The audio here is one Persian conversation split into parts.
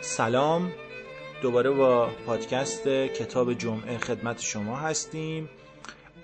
سلام. دوباره با پادکست کتاب جمعه خدمت شما هستیم.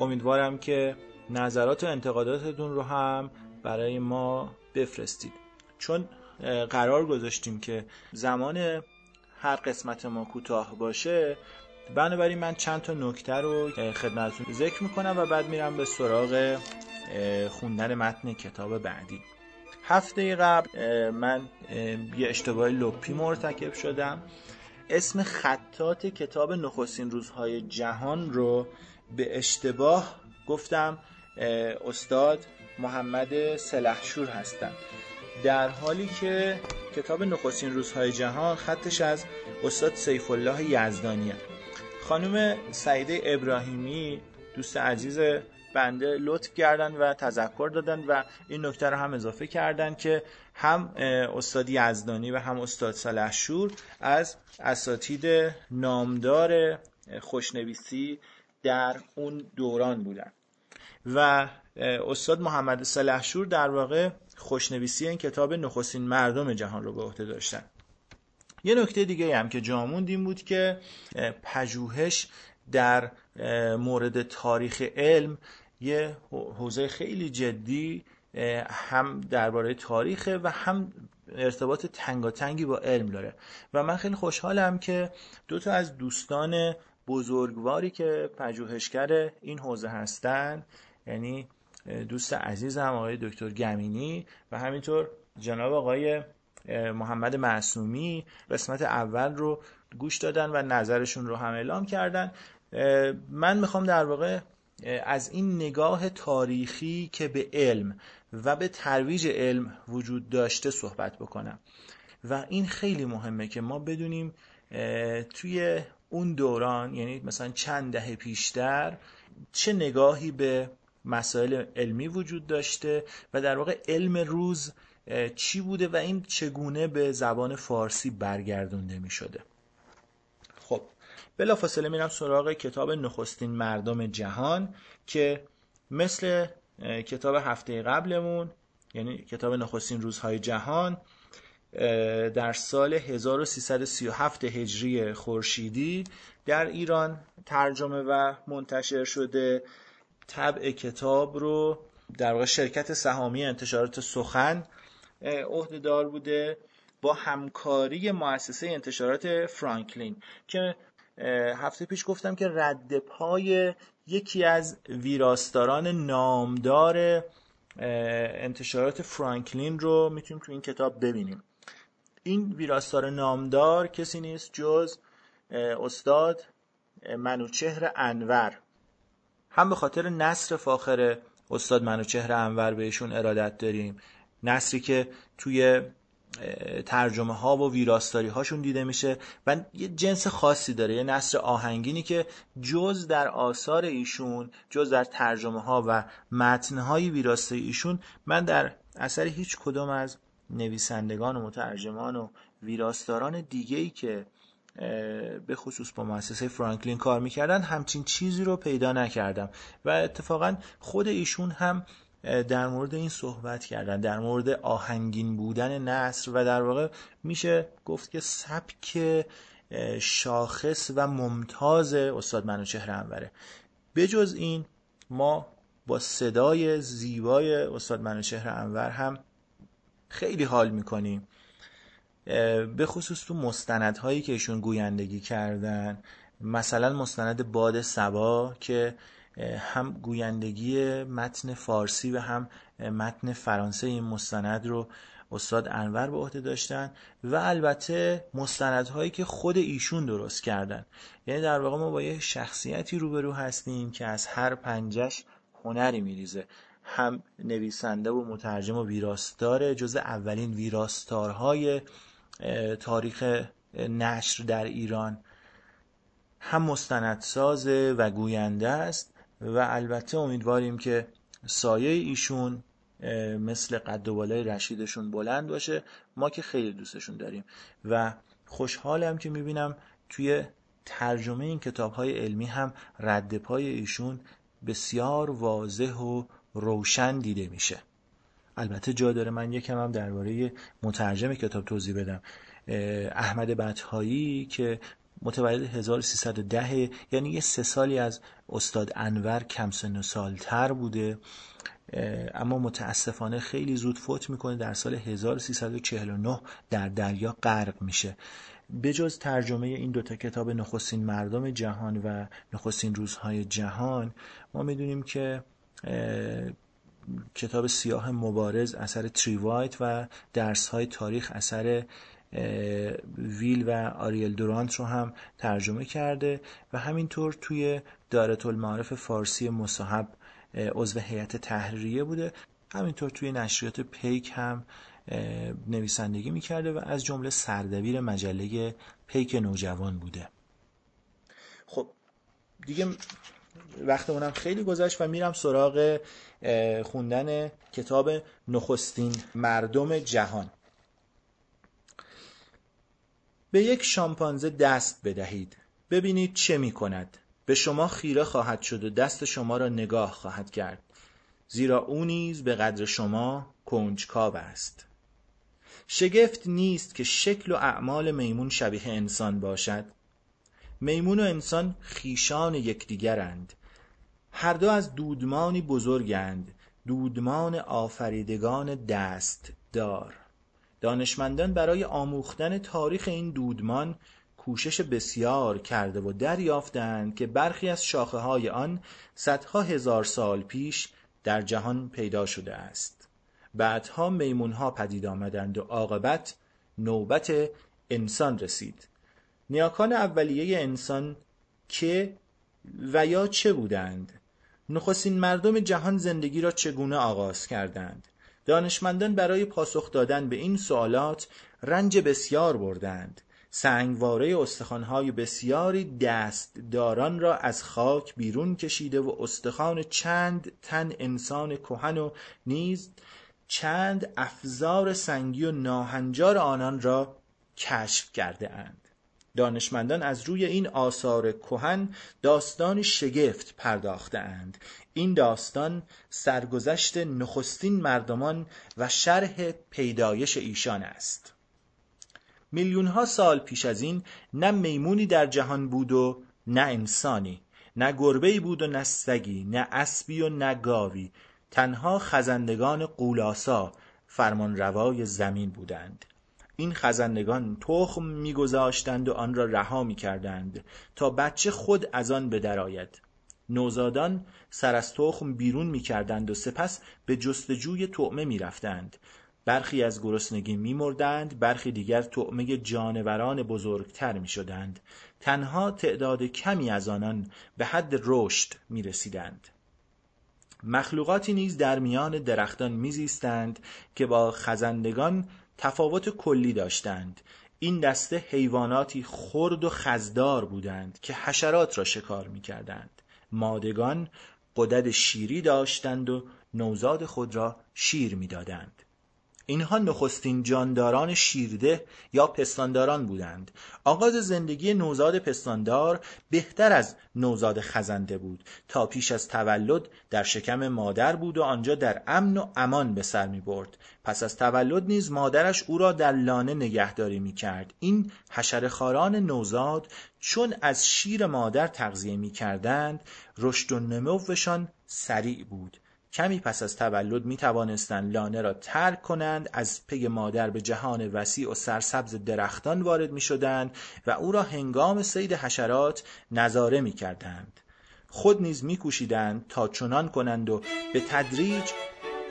امیدوارم که نظرات و انتقاداتتون رو هم برای ما بفرستید. چون قرار گذاشتیم که زمان هر قسمت ما کوتاه باشه بنابراین من چند تا نکته رو خدمتتون ذکر می‌کنم و بعد میرم به سراغ خوندن متن کتاب بعدی. هفته قبل من یه اشتباه لپی مرتکب شدم. اسم خطات کتاب نخستین روزهای جهان رو به اشتباه گفتم. استاد محمد سلحشور هستن در حالی که کتاب نخستین روزهای جهان خطش از استاد سیف الله یزدانیه خانم سعیده ابراهیمی دوست عزیز بنده لطف کردن و تذکر دادن و این نکته رو هم اضافه کردن که هم استاد یزدانی و هم استاد سلحشور از اساتید نامدار خوشنویسی در اون دوران بودن. و استاد محمد سلحشور در واقع خوشنویسی این کتاب نخستین مردم جهان رو به عهده داشتن. یه نکته دیگه هم که جاموند این بود که پژوهش در مورد تاریخ علم یه حوزه خیلی جدی هم درباره تاریخ و هم ارتباط تنگاتنگی با علم داره. و من خیلی خوشحالم که دو تا از دوستان بزرگواری که پژوهشگر این حوزه هستن یعنی دوست عزیزم آقای دکتر گمینی و همینطور جناب آقای محمد معصومی قسمت اول رو گوش دادن و نظرشون رو هم اعلام کردن. من می‌خوام در واقع از این نگاه تاریخی که به علم و به ترویج علم وجود داشته صحبت بکنم. و این خیلی مهمه که ما بدونیم توی اون دوران یعنی مثلا چند دهه پیشتر چه نگاهی به مسائل علمی وجود داشته و در واقع علم روز چی بوده و این چگونه به زبان فارسی برگردونده می شده؟ خب بلافاصله میرم سراغ کتاب نخستین مردم جهان که مثل کتاب هفته قبلمون یعنی کتاب نخستین روزهای جهان در سال 1337 هجری خورشیدی در ایران ترجمه و منتشر شده. طبع کتاب رو در واقع شرکت سهامی انتشارات سخن عهدهدار بوده با همکاری مؤسسه انتشارات فرانکلین که هفته پیش گفتم که رد پای یکی از ویراستاران نامدار انتشارات فرانکلین رو می‌تونیم تو این کتاب ببینیم. این ویراستار نامدار کسی نیست جز استاد منوچهر انور. هم به خاطر نصر فاخر استاد منوچهر انور بهشون ارادت داریم. نصری که توی ترجمه ها و ویراستاری هاشون دیده میشه و یه جنس خاصی داره یه نصر آهنگینی که جز در آثار ایشون جز در ترجمه ها و متن های ایشون من در اثر هیچ کدوم از نویسندگان و مترجمان و ویراستاران دیگه ای که به خصوص با مؤسسه فرانکلین کار می‌کردن همچین چیزی رو پیدا نکردم. و اتفاقا خود ایشون هم در مورد این صحبت کردن در مورد آهنگین بودن نصر و در واقع میشه گفت که سبک شاخص و ممتاز استاد منوچهر انوره. بجز این ما با صدای زیبای استاد منوچهر انور هم خیلی حال می‌کنیم. به خصوص تو مستندهایی که ایشون گویندگی کردن مثلا مستند باد سبا که هم گویندگی متن فارسی و هم متن فرانسه این مستند رو استاد انور به عهده داشتن و البته مستندهایی که خود ایشون درست کردن. یعنی در واقع ما با یه شخصیتی روبرو هستیم که از هر پنجش هنری میریزه. هم نویسنده و مترجم و ویراستار جز اولین ویراستارهای تاریخ نشر در ایران. هم مستندسازه و گوینده است و البته امیدواریم که سایه ایشون مثل قد و بالای رشیدشون بلند باشه. ما که خیلی دوستشون داریم و خوشحالم که می‌بینم توی ترجمه این کتاب های علمی هم رد پای ایشون بسیار واضح و روشن دیده میشه. البته جا داره. من یکم هم درباره مترجم کتاب توضیح بدم. احمد بطهایی که متولد 1310 یعنی یه سه سالی از استاد انور کم سن و سالتر بوده. اما متاسفانه خیلی زود فوت می‌کنه در سال 1349 در دریا غرق میشه. بجز ترجمه این دوتا کتاب نخستین مردم جهان و نخستین روزهای جهان ما می‌دونیم که کتاب سیاه مبارز اثر تریوایت و درس های تاریخ اثر ویل و آریل دورانت رو هم ترجمه کرده و همینطور توی دارت المعارف فارسی مصاحب عضو هیئت تحریریه بوده. همینطور توی نشریات پیک هم نویسندگی می‌کرده و از جمله سردبیر مجله پیک نوجوان بوده. خب دیگه وقتمونم خیلی گذشت و میرم سراغ خوندن کتاب نخستین مردم جهان. به یک شامپانزه دست بدهید. ببینید چه می کند به شما خیره خواهد شد و دست شما را نگاه خواهد کرد. زیرا او نیز به قدر شما کنجکاو است. شگفت نیست که شکل و اعمال میمون شبیه انسان باشد. میمون و انسان خیشان یکدیگرند. هر دو از دودمانی بزرگند. دودمان آفریدگان دست دار دانشمندان برای آموختن تاریخ این دودمان کوشش بسیار کرده و دریافتند که برخی از شاخه های آن صدها هزار سال پیش در جهان پیدا شده است. بعدها میمون ها پدید آمدند و عاقبت نوبت انسان رسید. نیاکان اولیه انسان که و یا چه بودند؟ نخستین مردم جهان زندگی را چگونه آغاز کردند؟ دانشمندان برای پاسخ دادن به این سوالات رنج بسیار بردند. سنگواره استخوانهای بسیاری دستداران را از خاک بیرون کشیده و استخوان چند تن انسان کهن و نیز چند افزار سنگی و ناهنجار آنان را کشف کرده اند. دانشمندان از روی این آثار کهن داستانی شگفت پرداختند این داستان سرگذشت نخستین مردمان و شرح پیدایش ایشان است. میلیون ها سال پیش از این نه میمونی در جهان بود و نه انسانی نه گربه بود و نه سگی نه اسبی و نه گاوی. تنها خزندگان قولاسا فرمان روای زمین بودند. این خزندگان تخم میگذاشتند و آن را رها می‌کردند تا بچه خود از آن بدرآید نوزادان سر از تخم بیرون می‌کردند و سپس به جستجوی طعمه می‌رفتند. برخی از گرسنگی میمردند برخی دیگر طعمه جانوران بزرگتر می‌شدند. تنها تعداد کمی از آنان به حد رشد می‌رسیدند. مخلوقاتی نیز در میان درختان میزیستند که با خزندگان تفاوت کلی داشتند. این دسته حیواناتی خرد و خزدار بودند که حشرات را شکار می‌کردند. مادگان قدد شیری داشتند و نوزاد خود را شیر می‌دادند. اینها نخستین جانداران شیرده یا پستانداران بودند. آغاز زندگی نوزاد پستاندار بهتر از نوزاد خزنده بود. تا پیش از تولد در شکم مادر بود و آنجا در امن و امان به سر می برد. پس از تولد نیز مادرش او را در لانه نگهداری می کرد. این حشرخاران نوزاد چون از شیر مادر تغذیه می کردند رشد و نموشان سریع بود. کمی پس از تولد می توانستند لانه را ترک کنند از پی مادر به جهان وسیع و سرسبز درختان وارد می شدند و او را هنگام سید حشرات نظاره می کردند. خود نیز می کوشیدند تا چنان کنند و به تدریج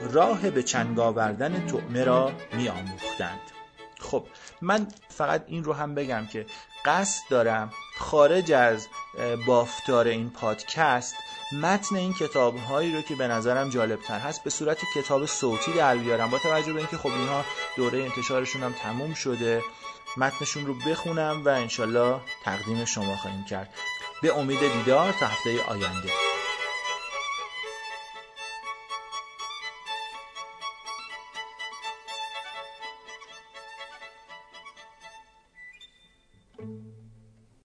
راه به چنگ آوردن طعمه را می آموختند. خب من فقط این رو هم بگم که قصد دارم خارج از بافتار این پادکست متن این کتاب هایی رو که به نظرم جالب تر هست به صورت کتاب صوتی در بیارم. با توجه به اینکه خب اینها دوره انتشارشون هم تموم شده متنشون رو بخونم و انشالله تقدیم شما خواهیم کرد. به امید دیدار تا هفته آینده.